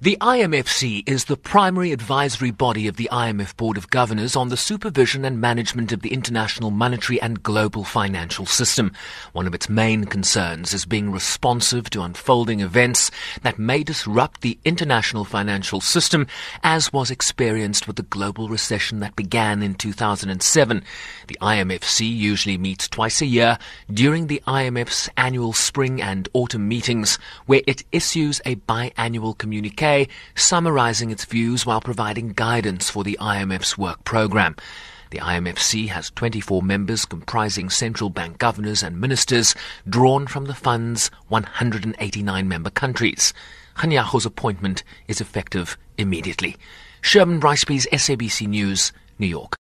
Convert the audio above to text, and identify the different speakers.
Speaker 1: The IMFC is the primary advisory body of the IMF Board of Governors on the supervision and management of the international monetary and global financial system. One of its main concerns is being responsive to unfolding events that may disrupt the international financial system, as was experienced with the global recession that began in 2007. The IMFC usually meets twice a year during the IMF's annual spring and autumn meetings, where it issues a biannual summarizing its views while providing guidance for the IMF's work program. The IMFC has 24 members comprising central bank governors and ministers drawn from the fund's 189 member countries. Kganyago's appointment is effective immediately. Sherwin Bryce-Pease, SABC News, New York.